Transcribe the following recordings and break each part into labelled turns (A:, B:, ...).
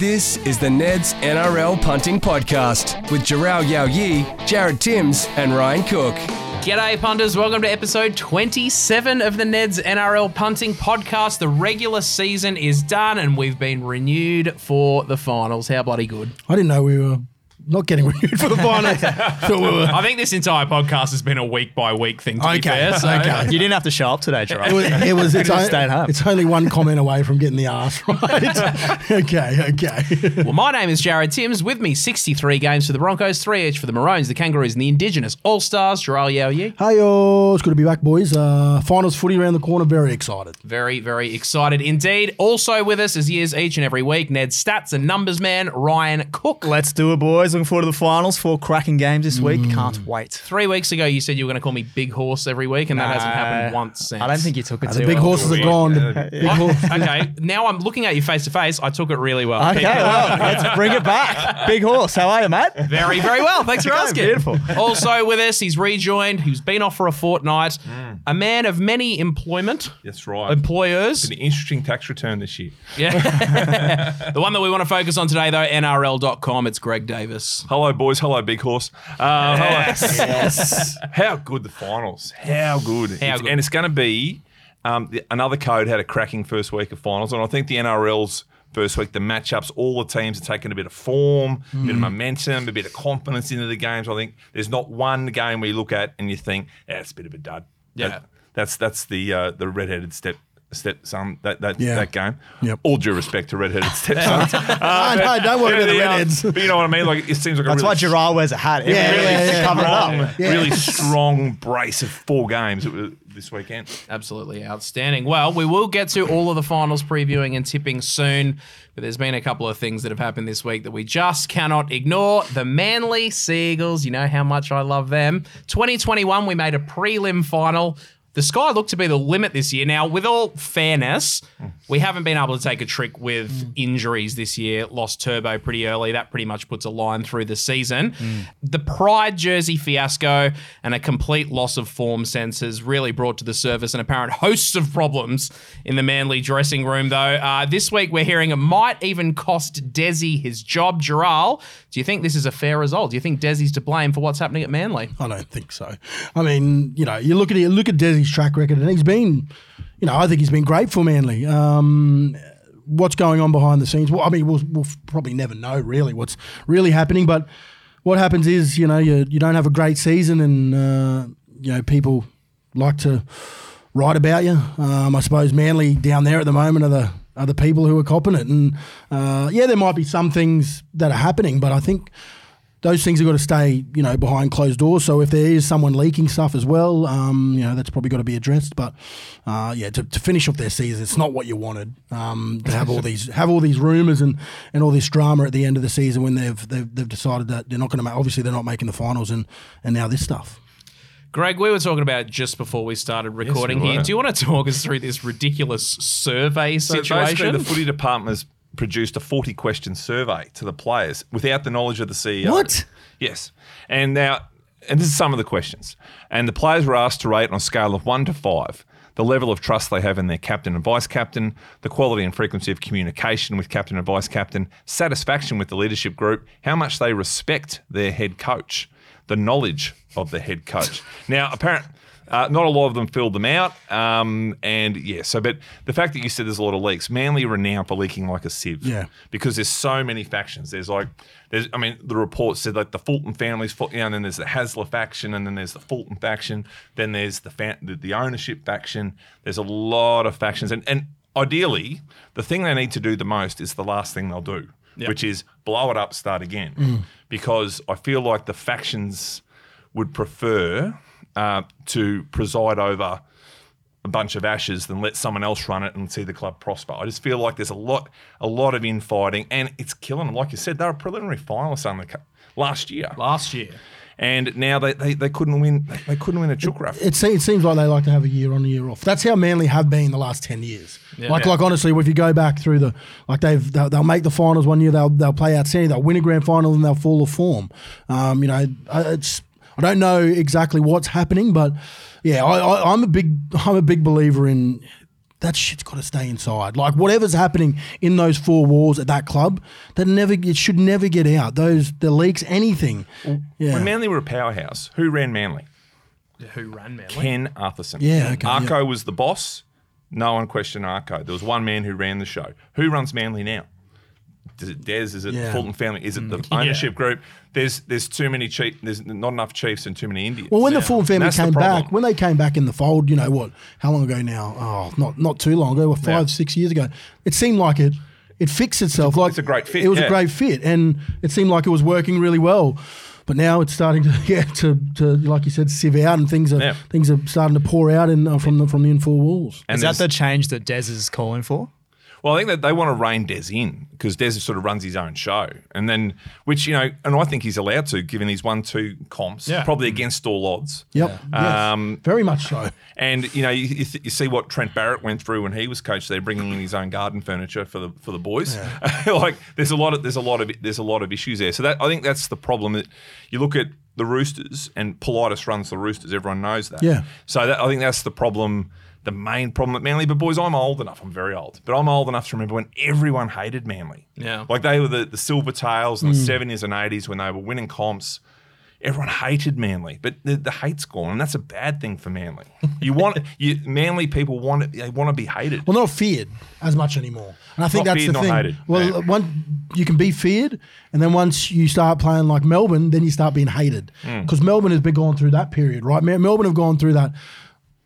A: This is the Neds NRL Punting Podcast with Jharal Yow Yeh, Jared Timms, and Ryan Cook.
B: G'day, punters. Welcome to episode 27 of the Neds NRL Punting Podcast. The regular season is done and we've been renewed for the finals. How bloody good.
C: I didn't know we were not getting renewed for the finals. Thought we were-
B: I think this entire podcast has been a week by week thing, to
C: Okay,
B: be fair. So
C: okay.
D: You didn't have to show up today,
C: It was, it was it's,
D: Could've stayed home.
C: it's only one comment away from getting the ass right. okay, okay.
B: Well, my name is Jared Timms. With me, 63 games for the Broncos, three each for the Maroons, the Kangaroos, and the Indigenous All Stars. Jharal Yow Yeh.
C: Hey, oh, it's good to be back, boys. Uh, finals footy around the corner. Very excited.
B: Very, very excited indeed. Also with us, as he is each and every week, Ned stats and numbers man, Ryan Cook.
D: Let's do it, boys. Looking forward to the finals. Four cracking games this week. Can't wait.
B: Three weeks ago, you said you were going to call me Big Horse every week, and that hasn't happened once since.
D: I don't think you took it
C: Uh,
D: too
C: the big
D: well.
C: horses are gone. The big horse-
B: okay, now I'm looking at you face to face. I took it really well.
D: Okay, well, let's bring it back. Big horse. How are you, mate?
B: Very, very well. Thanks for asking.
D: Beautiful.
B: Also with us, he's rejoined. He's been off for a fortnight. A man of many employment
E: That's right.
B: employers.
E: An interesting tax return this year.
B: Yeah. the one that we want to focus on today, though, NRL.com. It's Greg Davis.
E: Hello, boys. Hello, big horse. Uh, hello. How good the finals. How good. It's-
B: good.
E: And it's going to be um, the, another code had a cracking first week of finals. And I think the NRL's first week, the matchups, all the teams are taking a bit of form, a bit of momentum, a bit of confidence into the games. I think there's not one game we look at and you think, yeah, it's a bit of a dud.
B: Yeah.
E: That- that's that's the uh, the redheaded step stepson that that
C: Yeah.
E: that game.
C: Yep.
E: All due respect to redheaded stepsons.
C: no, no, don't worry about the
E: Yeah,
C: redheads.
E: but you know what I mean? Like it seems like a
D: That's
E: really
D: why Jharal wears a hat.
C: Yeah,
D: really
C: yeah, yeah.
D: to cover
E: strong,
D: up.
C: Yeah.
E: really strong brace of four games it was this weekend.
B: Absolutely outstanding. Well, we will get to all of the finals previewing and tipping soon, but there's been a couple of things that have happened this week that we just cannot ignore. The Manly Sea Eagles, you know how much I love them. 2021, we made a prelim final. The sky looked to be the limit this year. Now, with all fairness, we haven't been able to take a trick with injuries this year. Lost Turbo pretty early. That pretty much puts a line through the season. The Pride jersey fiasco and a complete loss of form sense has really brought to the surface an apparent host of problems in the Manly dressing room, though. Uh, this week, we're hearing it might even cost Desi his job. Jharal, do you think this is a fair result? Do you think Desi's to blame for what's happening at Manly?
C: I don't think so. I mean, you know, you look at it, look at Desi's track record, and he's been, you know, I think he's been great for Manly. Um, what's going on behind the scenes? Well, I mean, we'll, we'll probably never know really what's really happening, but what happens is, you know, you, you don't have a great season, and uh, you know, people like to write about you. Um, I suppose Manly down there at the moment are the are the people who are copping it, and uh, yeah, there might be some things that are happening, but I think those things have got to stay, you know, behind closed doors. So if there is someone leaking stuff as well, um, you know, that's probably got to be addressed. But uh, yeah, to, to finish off their season, it's not what you wanted. Um, to have all these have all these rumours and, and all this drama at the end of the season when they've they've, they've decided that they're not going to make. Obviously, they're not making the finals, and and now this stuff.
B: Greg, we were talking about just before we started recording
E: we
B: here. Do you want to talk us through this ridiculous survey
E: So basically,
B: situation?
E: the footy department has produced a 40 question survey to the players without the knowledge of the CEO.
C: What?
E: Yes. And now, and this is some of the questions. And the players were asked to rate on a scale of one to five the level of trust they have in their captain and vice captain, the quality and frequency of communication with captain and vice captain, satisfaction with the leadership group, how much they respect their head coach, the knowledge of the head coach. now, apparent. Uh, not a lot of them filled them out, um, and yeah. So, but the fact that you said there's a lot of leaks, Manly are renowned for leaking like a sieve.
C: Yeah.
E: because there's so many factions. There's like, there's, I mean, the report said like the Fulton family's, you know, and then there's the Hasler faction, and then there's the Fulton faction, then there's the fa- the, the ownership faction. There's a lot of factions, and and ideally, the thing they need to do the most is the last thing they'll do, which is blow it up, start again, because I feel like the factions would prefer uh, to preside over a bunch of ashes than let someone else run it and see the club prosper. I just feel like there's a lot, a lot of infighting, and it's killing them. Like you said, they were preliminary finalists on the cu- last year,
B: Last year.
E: and now they, they, they couldn't win. They couldn't win a chook raffle.
C: It, it seems like they like to have a year on, a year off. That's how Manly have been the last ten years. like, like honestly, if you go back through the, like they've they'll, they'll make the finals one year, they'll they'll play outstanding, they'll win a grand final, and they'll fall off form. Um, you know, it's I don't know exactly what's happening, but yeah, I, I, I'm a big I'm a big believer in that shit's got to stay inside. Like whatever's happening in those four walls at that club, that never it should never get out. Those the leaks, anything. Yeah.
E: When Manly were a powerhouse, who ran Manly?
B: Who ran Manly?
E: Ken Arthurson.
C: Yeah, okay,
E: Arco was the boss. No one questioned Arco. There was one man who ran the show. Who runs Manly now? Is it Des? Is it
C: Yeah. Mm.
E: Fulton family? Is it the ownership group? There's there's too many chief. There's not enough chiefs and too many Indians.
C: Well, when the Fulton family came back, when they came back in the fold, you know what? How long ago now? Oh, not not too long ago. What, five,
E: Yeah.
C: six years ago. It seemed like it it fixed itself. like
E: it's a great fit,
C: It was
E: yeah.
C: a great fit, and it seemed like it was working really well. But now it's starting to yeah to, to like you said sieve out, and things are
E: Yeah.
C: things are starting to pour out in uh, from the from the in four walls.
E: And
D: Is that the change that Des is calling for?
E: Well, I think that they want to rein Des in because Des sort of runs his own show, and then which you know, and I think he's allowed to, given his one-two comps,
B: Yeah.
E: probably against all odds.
C: Yep, yes.
E: Um,
C: very much so.
E: And you know, you, you, th- you see what Trent Barrett went through when he was coach. They're bringing in his own garden furniture for the for the boys. like there's a lot of there's a lot of there's a lot of issues there. So that I think that's the problem. That you look at the Roosters and Politis runs the Roosters. Everyone knows that.
C: Yeah.
E: So that, I think that's the problem. The main problem at Manly, but boys, I'm old enough. I'm very old, but I'm old enough to remember when everyone hated Manly.
B: Yeah.
E: like they were the, the silver tails in the mm. seventies and eighties when they were winning comps. Everyone hated Manly, but the, the hate's gone, and that's a bad thing for Manly. You want you Manly people want it, they want to be hated.
C: Well, not feared as much anymore, and I think
E: Not
C: that's
E: feared,
C: the
E: not
C: thing.
E: hated.
C: Well,
E: Yeah.
C: one you can be feared, and then once you start playing like Melbourne, then you start being hated
E: mm.
C: because Melbourne has been going through that period, right? Melbourne have gone through that.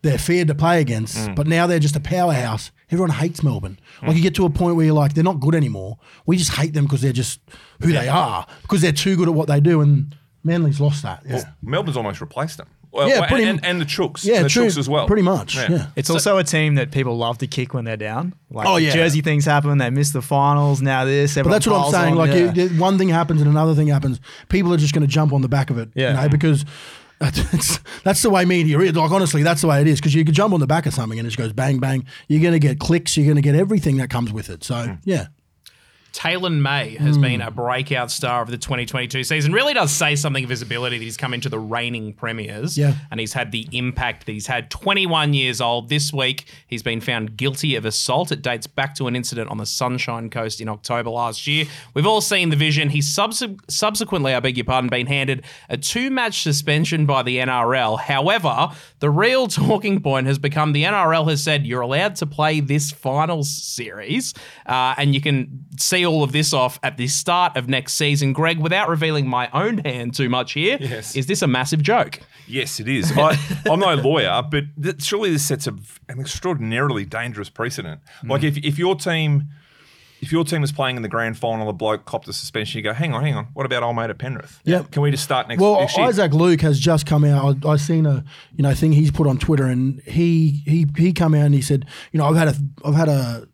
C: They're feared to play against,
E: Hmm.
C: but now they're just a powerhouse. Everyone hates Melbourne. Like you get to a point where you're like, they're not good anymore. We just hate them because they're just who they are because they're too good at what they do, and Manly's lost that. Yeah,
E: Well, Melbourne's almost replaced them. Well,
C: Yeah,
E: and,
C: pretty-
E: and, and the Chooks,
C: yeah,
E: the
C: true,
E: Chooks as well,
C: Pretty much. Yeah.
D: It's also a team that people love to kick when they're down. Like
C: Oh, yeah.
D: Jersey things happen, they miss the finals, now this.
C: But
D: everyone
C: that's what I'm saying.
D: on,
C: Like
D: yeah.
C: you- you- one thing happens and another thing happens. People are just going to jump on the back of it.
D: Yeah.
C: You know, because that's, that's the way media is. Like honestly, that's the way it is. Because you can jump on the back of something and it just goes bang bang. You're going to get clicks. You're going to get everything that comes with it. So
E: Hmm.
C: yeah.
B: Taylan May has been a breakout star of the 2022 season. Really does say something of his ability that he's come into the reigning premiers.
C: Yeah.
B: And he's had the impact that he's had. 21 years old. This week, he's been found guilty of assault. It dates back to an incident on the Sunshine Coast in October last year. We've all seen the vision. He's subse- subsequently, I beg your pardon, been handed a two match suspension by the NRL. However, the real talking point has become the NRL has said you're allowed to play this finals series, uh, and you can see all of this off at the start of next season. Greg, without revealing my own hand too much here, is
E: Yes.
B: is this a massive joke?
E: Yes, it is. I, I'm no lawyer, but surely this sets a, an extraordinarily dangerous precedent. Like hmm. if, if your team, if your team is playing in the grand final, a bloke copped a suspension, you go, hang on, hang on, what about old mate at Penrith?
C: Yeah.
E: Can we just start next,
C: Well,
E: next?
C: Isaac Luke has just come out. I, I seen a you know thing he's put on Twitter, and he he he come out and he said, you know, I've had a I've had a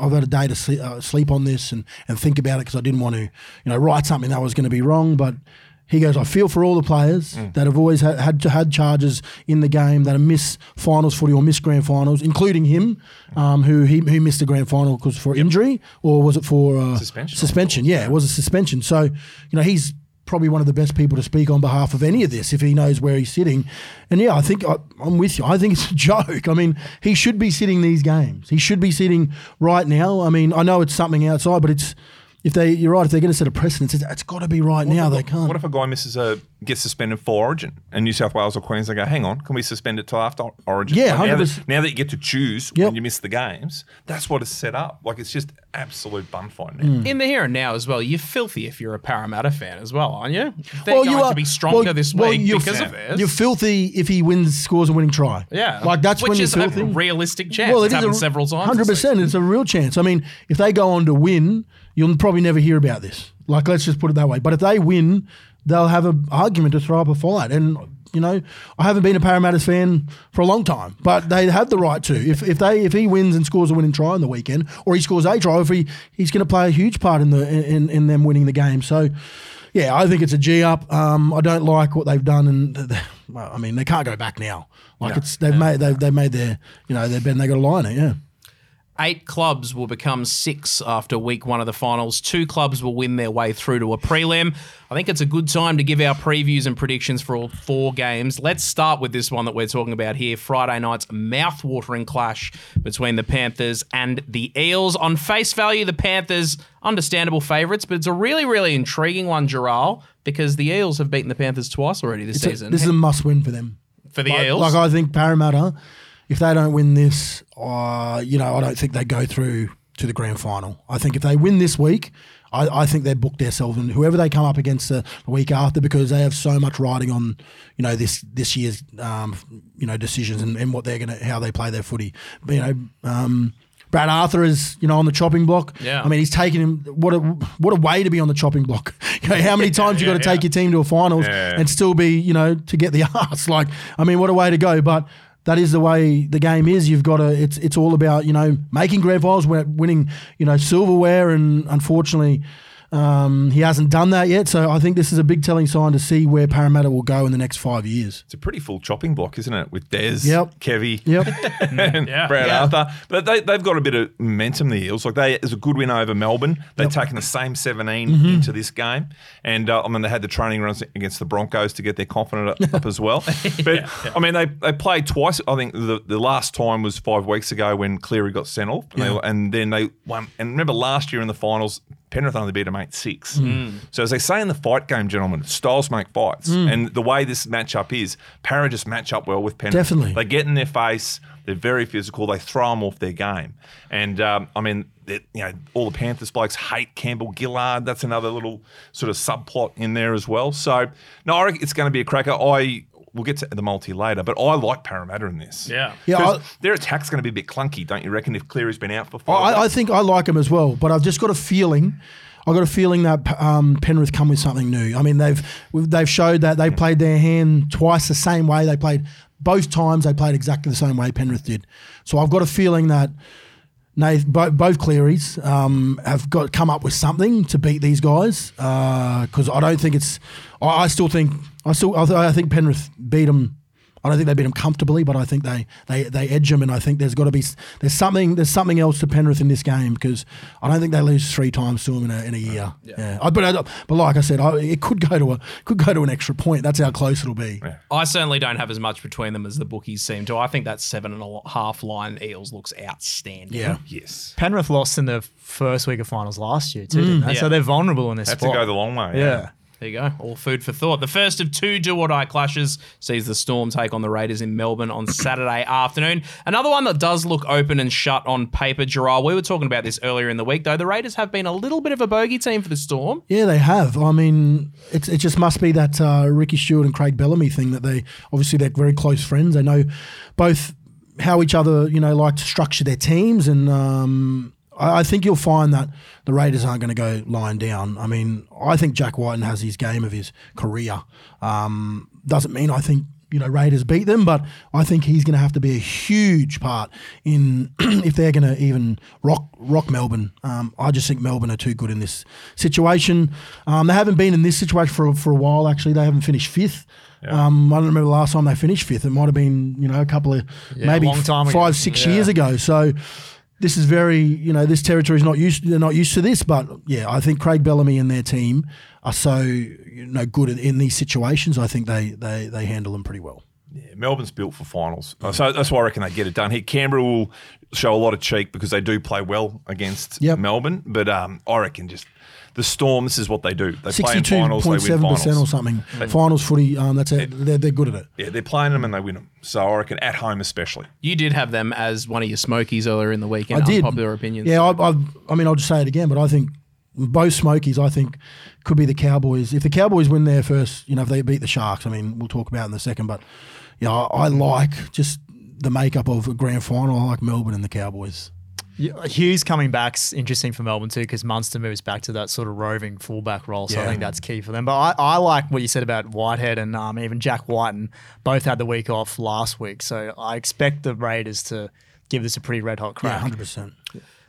C: I've had a day to sleep, uh, sleep on this and and think about it because I didn't want to you know write something that was going to be wrong, but. He goes, I feel for all the players
E: Mm.
C: that have always had, had had charges in the game that have missed finals footy or missed grand finals, including him, um, who he who missed the grand final because for injury or was it for uh,
E: Suspension,
C: Suspension, yeah, it was a suspension. So, you know, he's probably one of the best people to speak on behalf of any of this if he knows where he's sitting. And yeah, I think I, I'm with you. I think it's a joke. I mean, he should be sitting these games. He should be sitting right now. I mean, I know it's something outside, but it's if they you're right if they're going to set a precedent, it's, it's got to be right now. They can't.
E: What if a guy misses a gets suspended for Origin and New South Wales or Queensland go, hang on, can we suspend it till after Origin?
C: Yeah,
E: Like, now,
C: 100%.
E: that, now that you get to choose
C: Yep.
E: when you miss the games, that's what it's set up. Like it's just absolute bun fight now.
C: Mm.
B: In the here and now as well, you're filthy if you're a Parramatta fan as well, aren't you? They're
C: Well,
B: going
C: you are-
B: to be stronger
C: well-
B: this
C: well,
B: week
C: you're-
B: because of this.
C: You're filthy if he wins, scores a winning try.
B: yeah,
C: like that's
B: which
C: when you're
B: is
C: filthy.
B: a realistic chance. it's happened several times.
C: Hundred percent, it's a real chance. I mean, if they go on to win, you'll probably never hear about this. Like, let's just put it that way. But if they win, they'll have an argument to throw up a fight. And you know, I haven't been a Parramatta's fan for a long time, but they have the right to. If, if they if he wins and scores a winning try on the weekend, or he scores a try, if he he's going to play a huge part in the in, in them winning the game. So. Yeah, I think it's a G up. Um, I don't like what they've done, and well, I mean they can't go back now. Like it's they've made they've, they've made their you know their bed and they got a line it. Yeah.
B: Eight clubs will become six after week one of the finals. Two clubs will win their way through to a prelim. I think it's a good time to give our previews and predictions for all four games. Let's start with this one that we're talking about here Friday night's mouth-watering clash between the Panthers and the Eels. On face value, the Panthers, understandable favourites, but it's a really, really intriguing one, Jharal, because the Eels have beaten the Panthers twice already this
C: It's a-
B: season.
C: this is a must win for them.
B: for the
C: Like,
B: Eels.
C: like I think Parramatta, if they don't win this, uh, you know, I don't think they go through to the grand final. I think if they win this week, I, I think they book themselves and whoever they come up against the, the week after because they have so much riding on, you know, this this year's um, you know decisions and, and what they're gonna how they play their footy. But, you know. Um, Brad Arthur is, you know, on the chopping block.
B: Yeah.
C: I mean, he's taken him. What a what a way to be on the chopping block. You know, how many times you got to take your team to a finals
E: Yeah.
C: and still be, you know, to get the ass. Like, I mean, what a way to go. But that is the way the game is. You've got to. It's it's all about you know making grand finals, winning, you know, silverware, and unfortunately. Um, he hasn't done that yet, so I think this is a big telling sign to see where Parramatta will go in the next five years.
E: It's a pretty full chopping block, isn't it? With Des,
C: Yep.
E: Kevy,
C: Yep.
E: and
B: Yeah.
E: Brad
B: Yeah.
E: Arthur. But they, they've got a bit of momentum, the Eels. Like they, it was a good win over Melbourne. They've taken the same 17
C: Mm-hmm.
E: into this game. And uh, I mean, they had the training runs against the Broncos to get their confidence up, up as well. But I mean, they, they played twice. I think the, the last time was five weeks ago when Cleary got sent off. And, they, and then they won. And remember last year in the finals, Penrith only beat them 8 6. So, as they say in the fight game, gentlemen, styles make fights. And the way this matchup is, Para just match up well with Penrith.
C: Definitely.
E: They get in their face. They're very physical. They throw them off their game. And um, I mean, that, you know, all the Panthers blokes hate Campbell Gillard. That's another little sort of subplot in there as well. So no, I reckon it's going to be a cracker. I we'll get to the multi later, but I like Parramatta in this.
B: Yeah.
C: Yeah,
E: 'Cause
C: I-
E: their attack's going to be a bit clunky, don't you reckon? If Cleary's been out for five,
C: I, I think I like him as well, but I've just got a feeling. I got a feeling that um, Penrith come with something new. I mean, they've they've showed that they played their hand twice the same way. They played both times. They played exactly the same way Penrith did. So I've got a feeling that Nath, both, both Clearys um, have got come up with something to beat these guys because I don't think it's. I, I still think I still I, th- I think Penrith beat them. I don't think they beat them comfortably, but I think they they, they edge them, and I think there's got to be there's something there's something else to Penrith in this game because I don't think they lose three times to them in a, in a year. Yeah, I, but uh, but like I said, I, it could go to a could go to an extra point. That's how close it'll be.
B: I certainly don't have as much between them as the bookies seem to. I think that seven and a half line Eels looks outstanding.
C: Yeah.
E: yes,
D: Penrith lost in the first week of finals last year too, didn't they? Mm.
B: Yeah.
D: So they're vulnerable in this
E: have
D: spot.
E: to go the long way.
D: yeah.
B: There you go. All food for thought. The first of two do or die clashes sees the Storm take on the Raiders in Melbourne on Saturday afternoon. Another one that does look open and shut on paper, Jharal. We were talking about this earlier in the week, though. The Raiders have been a little bit of a bogey team for the Storm.
C: Yeah, they have. I mean, it's, it just must be that uh, Ricky Stuart and Craig Bellamy thing that they obviously they're very close friends. They know both how each other you know like to structure their teams, and um, I, I think you'll find that the Raiders aren't going to go lying down. I mean, I think Jack Wighton has his game of his career. Um, doesn't mean I think. You know, Raiders beat them, but I think he's going to have to be a huge part in if they're going to even rock rock Melbourne. Um, I just think Melbourne are too good in this situation. Um, they haven't been in this situation for for a while. Actually, they haven't finished fifth. Um, I don't remember the last time they finished fifth. It might have been you know a couple of
D: Yeah,
C: maybe
D: time ago.
C: five six
D: Yeah.
C: years ago. So this is very you know this territory is not used they're not used to this. But yeah, I think Craig Bellamy and their team are so you know good in, in these situations. I think they they they handle them pretty well.
E: Yeah, Melbourne's built for finals, Uh, so that's why I reckon they get it done. Here, Canberra will show a lot of cheek because they do play well against
C: Yep.
E: Melbourne, but um, I reckon just the Storm. This is what they do. They play in
C: Sixty-two
E: finals, they
C: point
E: win
C: seven percent or
E: finals.
C: something. Finals footy. Um, that's it. They're, they're good at it.
E: Yeah, they're playing them and they win them. So I reckon at home especially.
B: You did have them as one of your smokies earlier in the weekend.
C: I did.
B: unpopular opinions.
C: Yeah, I, I, I mean, I'll just say it again, but I think both Smokies, I think, could be the Cowboys. If the Cowboys win their first, you know, if they beat the Sharks, I mean, we'll talk about it in a second, but yeah, I, I like just the makeup of a grand final. I like Melbourne and the Cowboys.
D: Yeah, Hughes coming back's interesting for Melbourne too because Munster moves back to that sort of roving fullback role. So I think that's key for them. But I, I like what you said about Whitehead and um, even Jack Wighton. Both had the week off last week. So I expect the Raiders to give this a pretty red hot crack.
C: Yeah, hundred percent.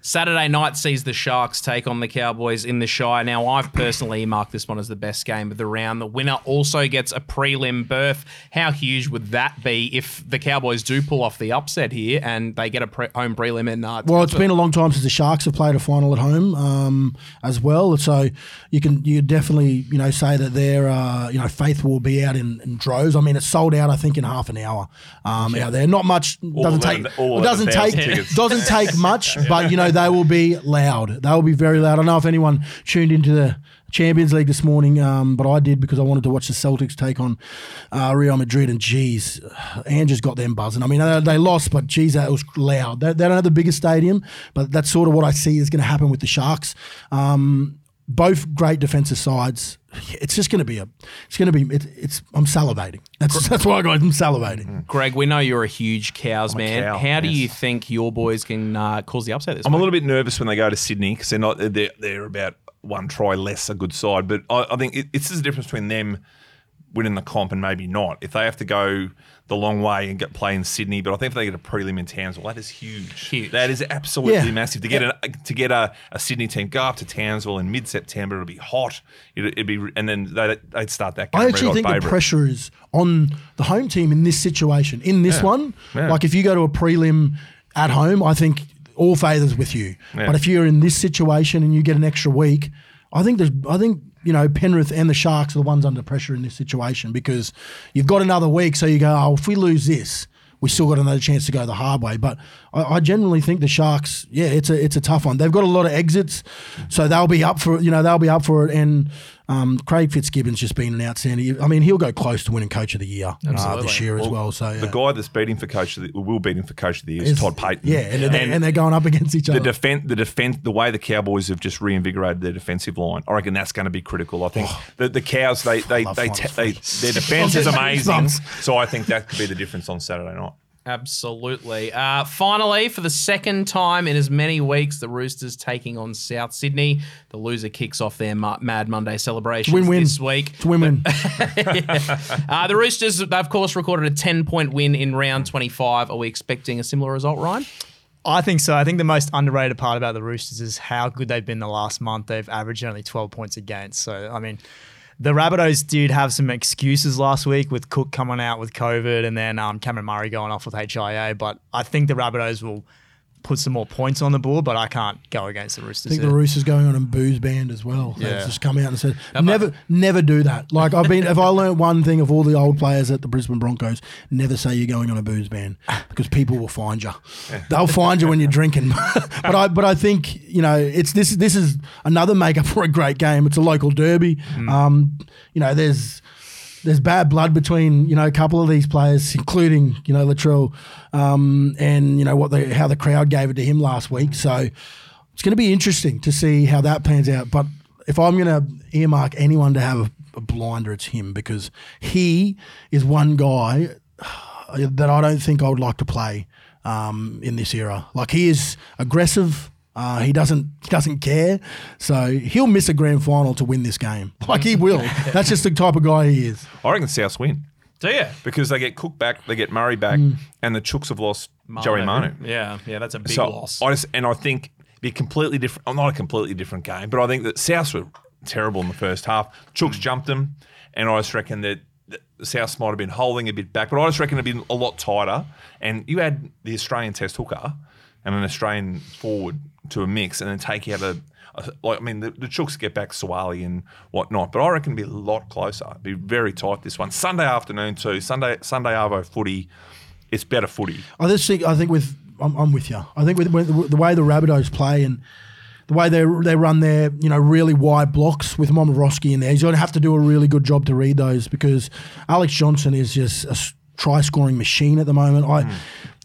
B: Saturday night sees the Sharks take on the Cowboys in the Shire. Now, I've personally marked this one as the best game of the round. The winner also gets a prelim berth. How huge would that be if the Cowboys do pull off the upset here and they get a pre- home prelim in uh,
C: Well, it's been a long time since the Sharks have played a final at home um, as well. So you can you definitely you know say that their uh, you know faith will be out in, in droves. I mean, it's sold out. I think in half an hour um, out there. Not much doesn't
E: eleven-
C: take
E: all
C: it doesn't
E: 11,000
C: take
E: tickets.
C: doesn't take much, but you know they will be loud. They will be very loud. I don't know if anyone tuned into the. Champions League this morning, um, but I did because I wanted to watch the Celtics take on uh, Real Madrid. And geez, Andrew's got them buzzing. I mean, they, they lost, but geez, that was loud. They, they don't have the biggest stadium, but that's sort of what I see is going to happen with the Sharks. Um, both great defensive sides. It's just going to be a. It's going to be. It, it's. I'm salivating. That's that's why I got. I'm salivating.
B: Greg, we know you're a huge Cows
E: a
B: man.
E: cow,
B: How do you think your boys can uh, cause the upset this
E: I'm a little bit nervous when they go to Sydney because they're not they're, they're about one try less a good side. But I, I think it, it's just the difference between them winning the comp and maybe not. If they have to go the long way and get play in Sydney, but I think if they get a prelim in Townsville, that is huge.
B: Huge.
E: That is absolutely
C: Yeah.
E: massive to get a, to get a, a Sydney team go up to Townsville in mid September. It'll be hot. It'd, it'd be and then they, they'd start that. Game
C: I actually
E: red-hot
C: think the pressure is on the home team in this situation. In this one,
E: Yeah.
C: like if you go to a prelim at home, I think all favours with you.
E: Yeah.
C: But if you're in this situation and you get an extra week, I think there's. I think you know Penrith and the Sharks are the ones under pressure in this situation because you've got another week. So you go, oh, if we lose this. We still got another chance to go the hard way, but I, I generally think the Sharks, yeah, it's a it's a tough one. They've got a lot of exits, so they'll be up for you know they'll be up for it. And um, Craig Fitzgibbon's just been an outstanding. I mean, he'll go close to winning Coach of the Year uh, this year as well. So yeah.
E: The guy that's beating for coach of the, will beat him for coach of the year is
C: Is-
E: Todd Payten.
C: Yeah, and, they're- and they're going up against each other.
E: the defense, the defense, the way the Cowboys have just reinvigorated their defensive line, I reckon that's going to be critical. I think the, the Cows, they they
C: love
E: they, they their defense is amazing. So I think that could be the difference on Saturday night.
B: Absolutely. Uh, finally, for the second time in as many weeks, the Roosters taking on South Sydney. The loser kicks off their Ma- Mad Monday celebrations
C: Win-win.
B: this week.
C: It's win-win.
B: Uh, the Roosters, of course, recorded a 10 point win in round 25. Are we expecting a similar result, Ryan?
D: I think so. I think the most underrated part about the Roosters is how good they've been the last month. They've averaged only 12 points against. So, I mean, the Rabbitohs did have some excuses last week with Cook coming out with COVID and then um, Cameron Murray going off with HIA. But I think the Rabbitohs will put some more points on the board, but I can't go against the Roosters.
C: I think the. Roosters going on a booze band as well. They've just come out and said, never, never do that. Like I've been, if I learned one thing of all the old players at the Brisbane Broncos, never say you're going on a booze ban because people will find you. They'll find you when you're drinking. but I, but I think you know, it's this. This is another makeup for a great game. It's a local derby. Um, you know, there's there's bad blood between you know a couple of these players, including you know Latrell, um, and you know what the how the crowd gave it to him last week. So it's going to be interesting to see how that pans out. But if I'm going to earmark anyone to have a, a blinder, it's him because he is one guy that I don't think I would like to play um, in this era. Like he is aggressive. Uh, he doesn't he doesn't care, so he'll miss a grand final to win this game. Like he will. That's just the type of guy he is.
E: I reckon the Souths win
B: Do you?
E: because they get Cook back, they get Murray back, and the Chooks have lost Joey Manu.
B: Yeah, yeah, that's a big
E: So
B: loss.
E: I just and I think be completely different. oh, Not a completely different game, but I think that Souths were terrible in the first half. Chooks jumped them, and I just reckon that the Souths might have been holding a bit back, but I just reckon it'd been a lot tighter. And you add the Australian Test hooker and an Australian forward to a mix, and then take out a. a- Like I mean, the, the Chooks get back Suaalii and whatnot, but I reckon it'd be a lot closer. It'd be very tight this one. Sunday afternoon too. Sunday Sunday Arvo footy. It's better footy.
C: I just think I think with I'm, I'm with you. I think with, with the way the Rabbitohs play and the way they they run their you know really wide blocks with Momorowski in there, he's going to have to do a really good job to read those because Alex Johnston is just a try scoring machine at the moment. I hmm.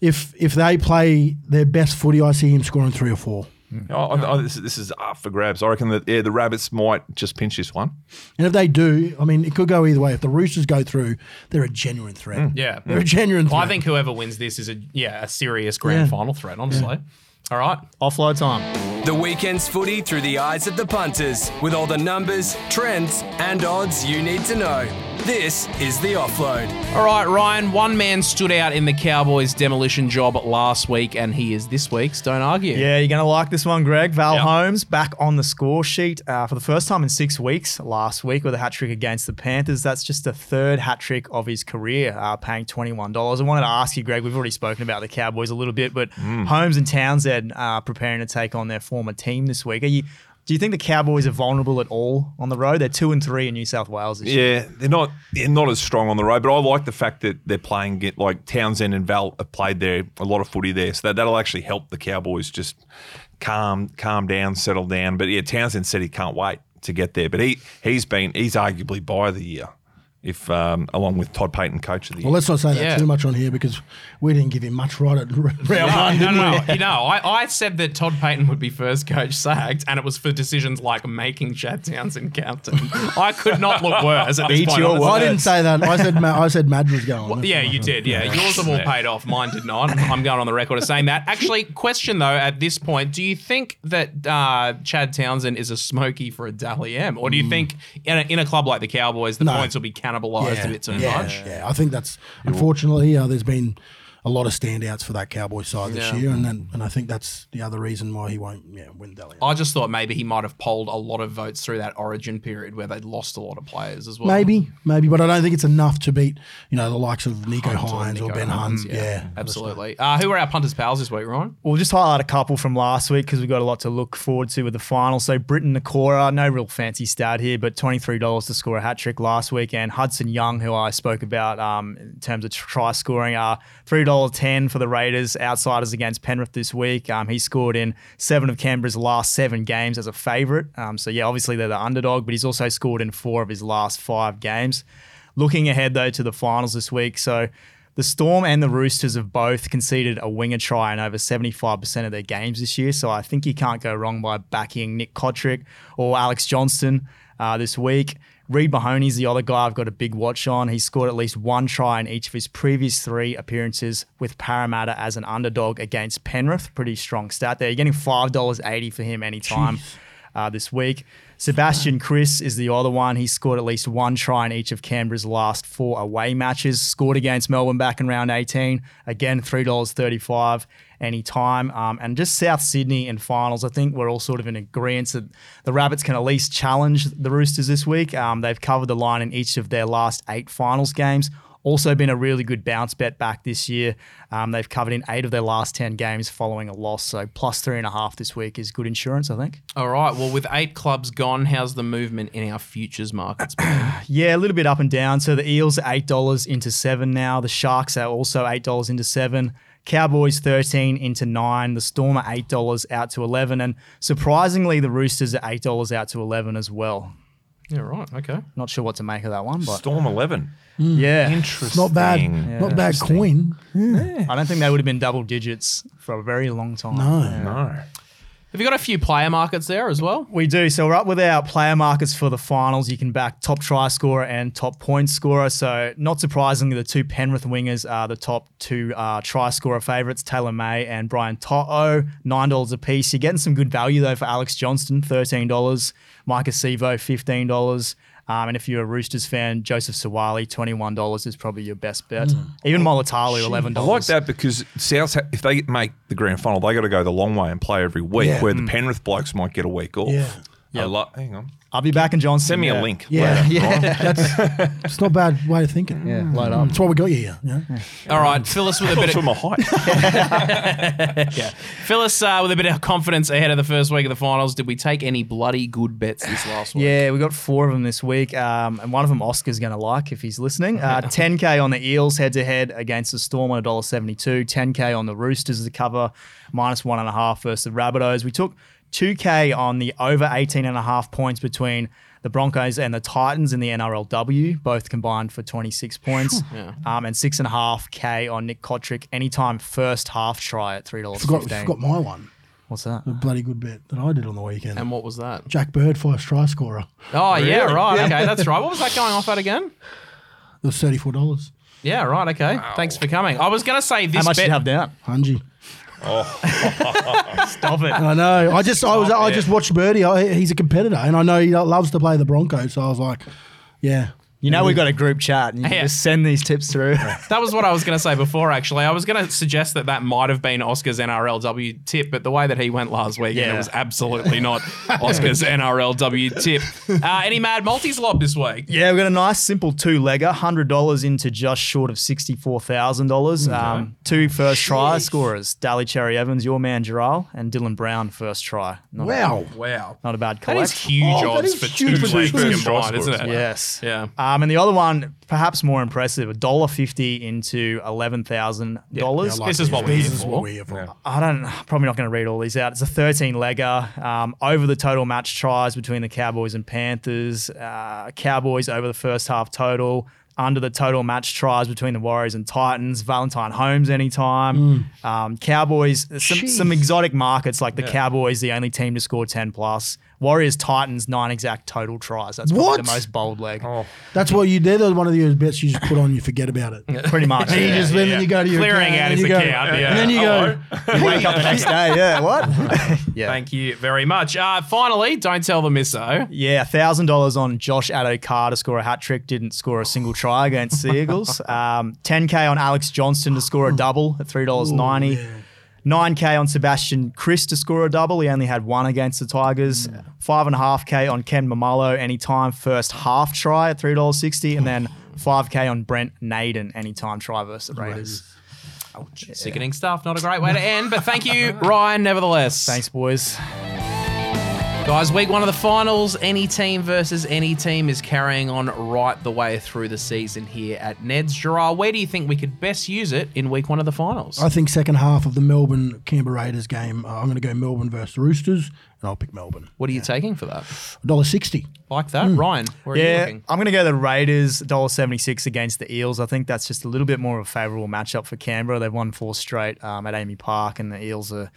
C: If if they play their best footy, I see him scoring three or four.
E: Oh, I, I, this, this is up for grabs. I reckon that yeah, the Rabbits might just pinch this one.
C: And if they do, I mean, it could go either way. If the Roosters go through, they're a genuine threat. Mm.
B: yeah.
C: They're a genuine
B: Well,
C: threat.
B: I think whoever wins this is a yeah a serious grand
C: Yeah.
B: final threat. Honestly. All right.
D: Offload time.
A: The weekend's footy through the eyes of the punters, with all the numbers, trends, and odds you need to know. This is the offload.
B: All right, Ryan, one man stood out in the Cowboys' demolition job last week, and he is this week's. Don't argue.
D: Yeah, you're going to like this one, Greg. Val
B: Yep.
D: Holmes back on the score sheet uh, for the first time in six weeks last week with a hat trick against the Panthers. That's just the third hat trick of his career, uh, paying $21. I wanted to ask you, Greg, we've already spoken about the Cowboys a little bit, but Holmes and Townsend are preparing to take on their former team this week. Are you, do you think the Cowboys are vulnerable at all on the road? They're two and three in New South Wales this year.
E: Yeah, they're not they're not as strong on the road, but I like the fact that they're playing get like Townsend and Val have played there a lot of footy there, so that, that'll actually help the Cowboys just calm calm down, settle down. But yeah, Townsend said he can't wait to get there, but he he's been he's arguably by the year, if um, along with Todd Payten, coach of the year.
C: Well, let's not say that
B: Yeah.
C: too much on here because we didn't give him much right at round
B: No,
C: one,
B: no,
C: didn't
B: no,
C: we?
B: You know, I, I said that Todd Payten would be first coach sacked, and it was for decisions like making Chad Townsend captain. I could not look worse at this
D: Beat
B: point.
D: your
B: on
C: I didn't say that. I said Ma- I said Madge was going. That's
B: Yeah, you did. Yeah, yours have all paid off. Mine did not. I'm going on the record of saying that. Actually, question though, at this point, do you think that uh, Chad Townsend is a smoky for a Dally M, or do you think in a, in a club like the Cowboys, the
C: No.
B: points will be cannibalised a bit too
C: yeah,
B: much?
C: Yeah, I think that's unfortunately uh, there's been a lot of standouts for that Cowboy side this
B: Yeah.
C: year, and then, and I think that's the other reason why he won't yeah win Dally.
B: I just thought maybe he might have polled a lot of votes through that Origin period where they'd lost a lot of players as well.
C: Maybe, maybe, but I don't think it's enough to beat you know the likes of Nicho
B: Hunt
C: Hynes or,
B: Nicho
C: Ben
B: Hynes,
C: Hunt. Yeah,
B: absolutely. Uh, who are our punters pals this week, Ryan?
D: We'll just highlight a couple from last week because we've got a lot to look forward to with the final. So Briton Nikora, no real fancy stat here, but $23 to score a hat trick last week. And Hudson Young, who I spoke about um, in terms of try scoring, uh, $3.10 for the Raiders, outsiders against Penrith this week. Um, he scored in seven of Canberra's last seven games as a favourite. Um, so, yeah, obviously they're the underdog, but he's also scored in four of his last five games. Looking ahead, though, to the finals this week. So, the Storm and the Roosters have both conceded a winger try in over 75% of their games this year. So I think you can't go wrong by backing Nick Cotric or Alex Johnston uh, this week. Reed Mahoney's the other guy I've got a big watch on. He's scored at least one try in each of his previous three appearances with Parramatta as an underdog against Penrith. Pretty strong stat there. You're getting $5.80 for him anytime uh, this week. Sebastian Kris is the other one. He scored at least one try in each of Canberra's last four away matches. Scored against Melbourne back in round 18. Again, $3.35 anytime. Um, and just South Sydney in finals, I think we're all sort of in agreement that the Rabbits can at least challenge the Roosters this week. Um, they've covered the line in each of their last eight finals games. Also been a really good bounce bet back this year. Um, they've covered in eight of their last 10 games following a loss. So plus three and a half this week is good insurance, I think.
B: All right. Well, with eight clubs gone, how's the movement in our futures markets been?
D: Yeah, a little bit up and down. So the Eels are eight dollars into seven now. The Sharks are also eight dollars into seven. Cowboys thirteen into nine. The Storm are eight dollars out to eleven, and surprisingly, the Roosters are eight dollars out to eleven as well.
B: yeah, right. Okay.
D: Not sure what to make of that one, but
E: Storm eleven. Mm.
D: yeah,
E: Interesting.
C: not bad, not bad coin.
D: I don't think they would have been double digits for a very long time.
C: No.
E: No.
B: Have you got a few player markets there as well?
D: We do. So we're up with our player markets for the finals. You can back top try scorer and top point scorer. So not surprisingly, the two Penrith wingers are the top two uh, try scorer favourites, Taylan May and Brian To'o, nine dollars a piece. You're getting some good value though for Alex Johnston, thirteen dollars. Maika Sivo, fifteen dollars. Um, and if you're a Roosters fan, Joseph Suaalii, twenty-one dollars is probably your best bet. Even Molotali, eleven
E: I like that because South, if they make the grand final, they got to go the long way and play every week.
C: Yeah.
E: Where the Penrith blokes might get a week off.
C: Yeah.
E: I lo- hang on.
D: I'll be back in Johnston.
E: Send me
D: yeah.
E: a link.
C: Yeah,
E: later,
C: yeah,
E: right?
C: that's it's not a bad way of thinking.
D: Yeah, load up.
C: That's why we got you here. Yeah.
B: All right. Fill us with a bit
E: That's for
B: of
E: my height.
B: fill us uh, with a bit of confidence ahead of the first week of the finals. Did we take any bloody good bets this last week?
D: Yeah, we got four of them this week, um, and one of them Oscar's going to like if he's listening. Uh, 10k on the Eels head to head against the Storm on $1.72. 10k on the Roosters to cover minus one and a half versus the Rabbitohs. We took 2k on the over 18 and a half points between the Broncos and the Titans in the NRLW, both combined for 26 points, um, and six and a half k on Nick Cotric anytime first half try at three dollars
C: Forgot,
D: fifteen.
C: forgot my one.
D: What's that?
C: A bloody good bet that I did on the weekend.
B: And what was that?
C: Jack Bird, first try scorer.
B: Oh, yeah, right. Okay, that's right. What was that going off at again?
C: It was thirty four dollars.
B: Yeah, right. Okay. Thanks for coming. I was going to say this
D: How much
B: bet.
D: did you have down?
C: Hungy. Oh.
D: Stop it.
C: I know. I just I was I just watched Birdie. I, he's a competitor, and I know he loves to play the Broncos. So I was like, yeah.
D: You know we've got a group chat, and you can
B: Yeah.
D: just send these tips through.
B: That was what I was going to say before, actually. I was going to suggest that that might have been Oscar's NRLW tip, but the way that he went last week,
D: Yeah.
B: it was absolutely not Oscar's NRLW tip. Uh, any mad multis lob this week?
D: Yeah, we've got a nice simple two legger, hundred dollars into just short of sixty four thousand dollars. Um, two first try scorers: Daly Cherry Evans, your man Jharal, and Dylan Brown first try. Not
C: Wow.
B: Wow.
D: not a bad
B: That
D: collect.
B: is huge
C: Oh,
B: odds
C: is
B: for
C: huge
B: two
C: for
B: legs
E: try
B: combined, isn't it?
D: Yes.
B: Yeah.
D: Um, and the other one, perhaps more impressive, a dollar fifty into eleven thousand dollars.
C: I like
B: This is what
C: these.
B: we're
C: This
B: here
C: is what we're here for.
D: I don't. Probably not going to read all these out. It's a 13 legger um, over the total match tries between the Cowboys and Panthers. Uh, Cowboys over the first half total. Under the total match tries between the Warriors and Titans. Valentine Holmes anytime. Um, Cowboys. Some, some exotic markets like the Cowboys, the only team to score 10 plus. Warriors Titans nine exact total tries. That's probably
C: What?
D: the most bold leg.
C: That's what you did. One of your bets you just put on. You forget about it.
D: Pretty much.
C: And you
D: yeah.
C: just then, then you go to your
B: Clearing
C: account,
B: out
C: and
B: his
C: you go-
B: account, yeah.
C: and then you go.
D: You wake up the next day. Yeah. What? yeah.
B: Thank you very much. Uh, finally, don't tell the misso.
D: Yeah, thousand dollars on Josh Addo-Carr to score a hat trick. Didn't score a single try against the Eagles. Um, 10k on Alex Johnston to score a double at three dollars ninety. 9k on Sebastian Kris to score a double. He only had one against the Tigers. Five and a half k on Ken Maumalo anytime first half try at three dollars sixty, and then five k on Brent Naden anytime try versus the Raiders.
B: Sickening stuff. Not a great way to end, but thank you, Ryan, nevertheless.
D: Thanks, boys.
B: Guys, week one of the finals, any team versus any team is carrying on right the way through the season here at Ned's. Jharal, where do you think we could best use it in week one of the finals?
C: I think second half of the Melbourne Canberra Raiders game. Uh, I'm going to go Melbourne versus Roosters, and I'll pick Melbourne.
B: what are you taking for that?
C: Dollar sixty.
B: Like that? Ryan, where are you
D: Yeah,
B: looking?
D: I'm going to go the Raiders, $1.76 against the Eels. I think that's just a little bit more of a favourable matchup for Canberra. They've won four straight um, at AAMI Park, and the Eels are.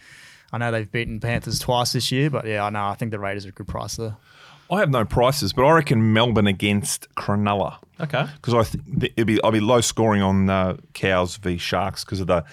D: I know they've beaten Panthers twice this year, but yeah, I know. I think the Raiders are a good price there.
E: I have no prices, but I reckon Melbourne against Cronulla.
B: Okay.
E: Because I think it'll be I'll be low scoring on uh, Cows v Sharks because of the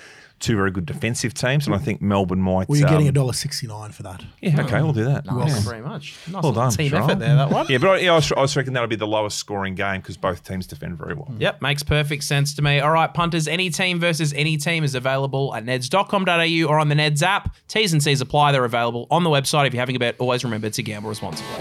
E: two very good defensive teams, and I think Melbourne might.
C: Well, you're getting a
E: um,
C: dollar sixty nine for that.
E: Yeah, okay, we'll do that.
B: Thank
E: Yeah.
B: you very much. Nice
E: Well done,
B: team
E: Jharal.
B: effort there, that one.
E: Yeah, but I, yeah, I, was, I was reckon that'll be the lowest scoring game because both teams defend very well.
B: Yep, makes perfect sense to me. All right, punters, any team versus any team is available at neds.com.au or on the Neds app. T's and C's apply. They're available on the website. If you're having a bet, always remember to gamble responsibly.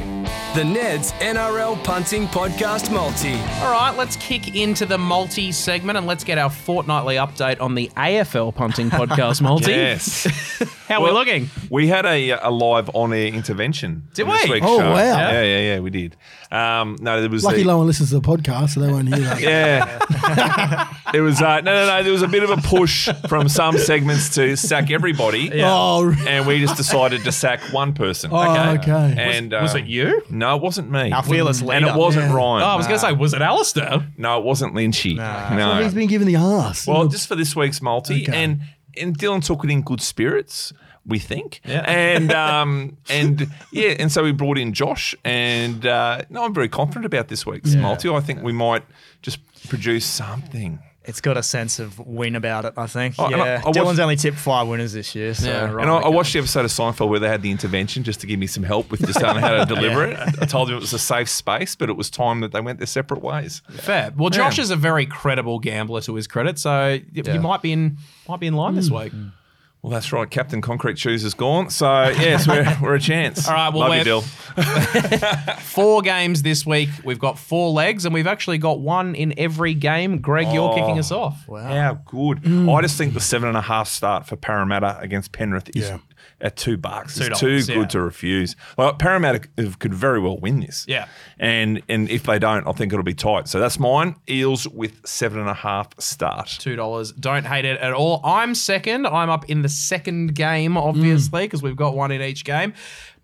A: The Neds NRL Punting Podcast Multi.
B: All right, let's kick into the multi segment and let's get our fortnightly update on the AFL Punting Podcast multi.
E: Yes.
B: How are we looking?
E: We had a, a live on air intervention.
B: Did
E: on this
B: we?
E: week's
C: Oh,
E: show.
C: wow.
E: Yeah, yeah, yeah, we did. Um, no, there was
C: Lucky
E: the,
C: no one listens to the podcast, so they won't hear that.
E: Yeah. it was uh, no, no, no. There was a bit of a push from some segments to sack everybody,
C: Oh,
E: and we just decided to sack one person.
C: oh, okay.
E: And
B: Was
E: uh,
B: it you?
E: No, it wasn't me.
D: Our fearless leader.
E: and it wasn't
C: Yeah.
E: Ryan.
B: Oh, I was going to say, was it Alistair?
E: no, it wasn't Lynchy. No.
C: He's been given the arse.
E: Well, just for this week's multi,
C: Okay.
E: and and Dylan took it in good spirits. We think,
B: Yeah.
E: and um, and yeah, and so we brought in Josh, and uh, no, I'm very confident about this week's multi. I think we might just produce something.
D: It's got a sense of win about it, I think.
E: Oh, and I-
D: yeah,
E: I watched-
D: Dylan's only tipped five winners this year. So
B: Yeah, right.
E: And I, oh
B: I
E: watched the episode of Seinfeld where they had the intervention just to give me some help with just how to deliver it. I told them it was a safe space, but it was time that they went their separate ways.
B: Fair. Well, Josh is a very credible gambler to his credit, so y- you might be in might be in line this hmm. week. Hmm.
E: Well, that's right. Captain Concrete Shoes is gone. So, yes, we're, we're a chance.
B: All right, well,
E: Love you, Dill.
B: Four games this week. We've got four legs, and we've actually got one in every game. Greg, you're
E: Oh.
B: kicking us off. Wow.
E: How good. Mm. I just think the seven and a half start for Parramatta against Penrith is
C: Yeah.
E: at two bucks.
B: Two
E: It's too
B: dollars,
E: good
B: yeah.
E: to refuse. Like Parramatta could very well win this.
B: Yeah.
E: And and if they don't, I think it'll be tight. So that's mine. Eels with seven and a half start.
B: Two dollars. Don't hate it at all. I'm second. I'm up in the second game, mm. obviously, because we've got one in each game.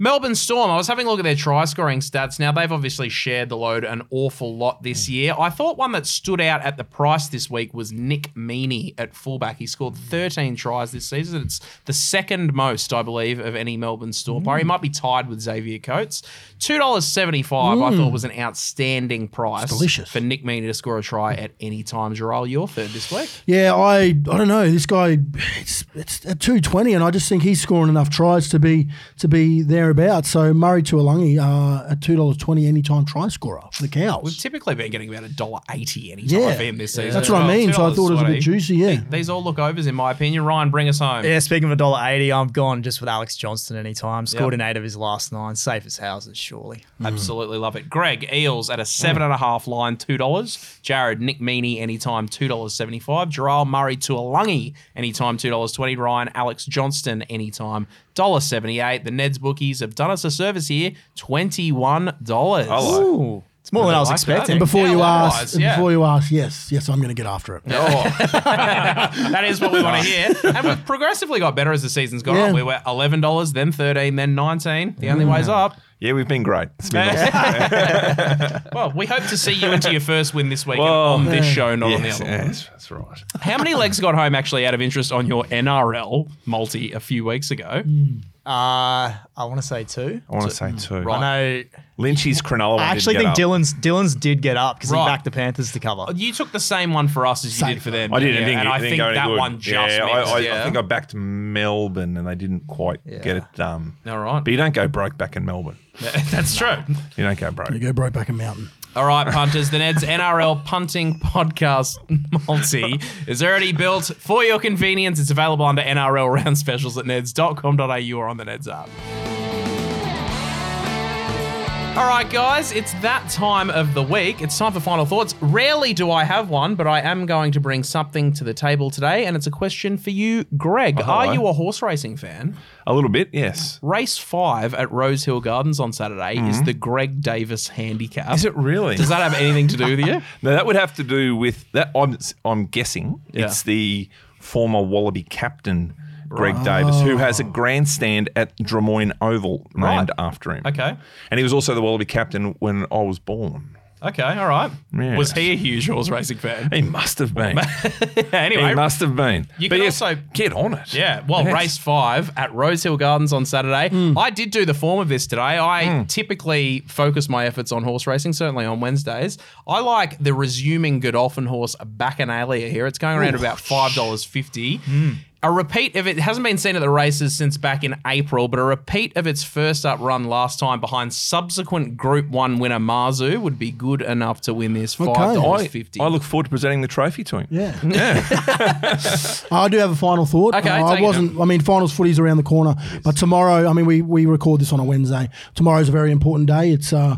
B: Melbourne Storm, I was having a look at their try scoring stats. Now, they've obviously shared the load an awful lot this hmm. year. I thought one that stood out at the price this week was Nick Meaney at fullback. He scored hmm. 13 tries this season. It's the second most, I believe, of any Melbourne Storm player. He hmm. might be tied with Xavier Coates. $2.75 I thought was an outstanding price
C: delicious.
B: for Nick Meaney to score a try at any time. Jharal, your third this week.
C: Yeah, I I don't know. This guy, it's, it's at two twenty, and I just think he's scoring enough tries to be to be thereabouts. So Murray Taulagi uh, at two dollars twenty anytime try scorer for the Cows.
B: We've typically been getting about a dollar eighty any time
C: Yeah.
B: for him this season.
C: That's
B: as
C: what I
B: well.
C: mean. So I thought it was a bit juicy. Yeah.
B: These all look overs in my opinion. Ryan, bring us home.
D: Yeah, speaking of a dollar eighty, I'm gone just with Alex Johnston anytime. Scored
B: Yep.
D: in eight of his last nine. Safe as houses, surely.
B: Absolutely love it. Greg Eels at a seven and a half line, two dollars. Jared Nick Meaney anytime, two dollars seventy five. Jharal Murray Taulagi anytime, two dollars twenty. Ryan Alex Johnston anytime, dollar seventy eight. The Neds bookies have done us a service here, twenty one dollars.
E: Hello.
D: It's more than I was
B: like
D: expecting.
C: And before
B: Yeah,
C: you
B: likewise,
C: ask,
B: yeah.
C: before you ask, yes, yes, I'm going to get after it.
B: that is what we want to hear. And we've progressively got better as the season's gone
C: Yeah.
B: on. We were eleven dollars, then thirteen, then nineteen. The only mm. way's up.
E: Yeah, we've been great. It's been awesome.
B: Well, we hope to see you into your first win this week
E: Well,
B: on this show, not on the
E: yes,
B: other one.
E: yes, that's right.
B: How many legs got home actually out of interest on your NRL multi a few weeks ago? Hmm.
D: Uh, I want to say two.
E: I want to say two.
B: Right.
D: I know.
E: Lynchy's Cronulla one
D: I actually
E: didn't
D: think
E: get up.
D: Dylan's Dylan's did get up because
B: Right.
D: he backed the Panthers to cover.
B: You took the same one for us as you did for them.
E: I didn't
B: yeah,
E: think
B: and I think that
E: good.
B: one just
E: yeah,
B: missed.
E: I, I,
B: yeah.
E: I think I backed Melbourne and they didn't quite get it done.
B: All right.
E: But you don't go broke back in Melbourne.
B: That's true.
E: You don't go broke.
C: You go Brokeback Mountain.
B: All right, punters. The Ned's NRL punting podcast multi is already built for your convenience. It's available under NRL round specials at neds.com.au or on the Neds app. All right, guys, it's that time of the week. It's time for final thoughts. Rarely do I have one, but I am going to bring something to the table today, and it's a question for you, Greg.
E: hello.
B: Are you a horse racing fan?
E: A little bit, yes.
B: Race five at Rosehill Gardens on Saturday is the Greg Davis Handicap.
E: Mm-hmm. Is it really?
B: Does that have anything to do with you?
E: No, that would have to do with that. I'm, I'm guessing
B: Yeah.
E: it's the former Wallaby captain, Greg Davis, who has a grandstand at Drummoyne Oval named
B: Right.
E: after him.
B: Okay.
E: And he was also the Wallaby captain when I was born.
B: Okay, all right. Was he a huge horse racing fan?
E: He must have been.
B: anyway,
E: he must have been.
B: You
E: But
B: can
E: yes,
B: also-
E: get on it.
B: yeah, well,
E: Yes.
B: race five at Rosehill Gardens on Saturday. Hmm. I did do the form of this today. I hmm. typically focus my efforts on horse racing, certainly on Wednesdays. I like the resuming Godolphin horse Bacchanalia here. It's going around about $5.50. A repeat of it hasn't been seen at the races since back in April, but a repeat of its first up run last time behind subsequent Group 1 winner Marzu would be good enough to win this
E: I,
B: $5.50.
E: I look forward to presenting the trophy to him.
C: Yeah. I do have a final thought.
B: Okay,
C: Uh,
B: take
C: I wasn't. I mean, finals footy's around the corner, but tomorrow. I mean, we we record this on a Wednesday. Tomorrow's a very important day. It's. Uh,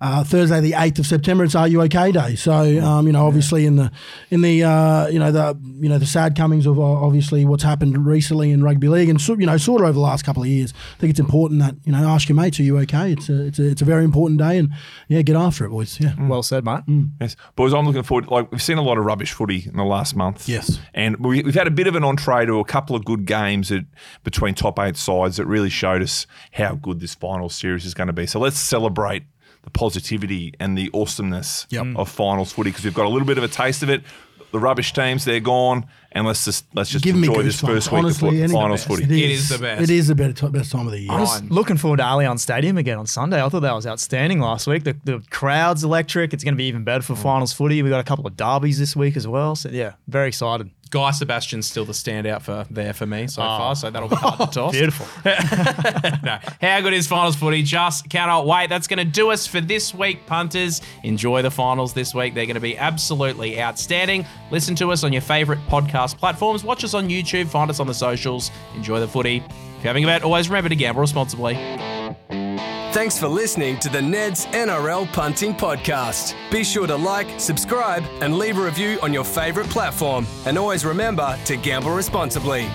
C: uh, Thursday, the eighth of September, it's Are You OK Day. So, um, you know, obviously in the in the uh, you know the you know the sad comings of uh, obviously what's happened recently in rugby league, and so, you know, sort of over the last couple of years, I think it's important that you know ask your mates, Are you okay? It's a it's a, it's a very important day, and yeah, get after it, boys. Yeah.
D: Well said, mate.
E: Yes, boys. I'm looking forward. Like we've seen a lot of rubbish footy in the last month.
C: Yes.
E: and we, we've had a bit of an entree to a couple of good games at, between top eight sides that really showed us how good this final series is going to be. So let's celebrate the positivity and the awesomeness
C: Yep. Mm.
E: of finals footy because we've got a little bit of a taste of it. The rubbish teams, they're gone, and let's just let's just
C: Give
E: enjoy this first week
C: Honestly,
E: of finals footy.
C: best.
B: It is the best.
C: It is the better, best time of the year.
D: I was looking forward to Allianz Stadium again on Sunday. I thought that was outstanding last week. The, the crowd's electric. It's going to be even better for mm. finals footy. We got a couple of derbies this week as well. So yeah, very excited.
B: Guy Sebastian's still the standout for there for me so far, so that'll be hard to oh, toss.
D: Beautiful.
B: no. How good is finals footy? Just cannot wait. That's going to do us for this week, punters. Enjoy the finals this week. They're going to be absolutely outstanding. Listen to us on your favorite podcast platforms. Watch us on YouTube. Find us on the socials. Enjoy the footy. If you're having a bet, always remember to gamble responsibly.
A: Thanks for listening to the Neds NRL Punting Podcast. Be sure to like, subscribe, and leave a review on your favourite platform. And always remember to gamble responsibly.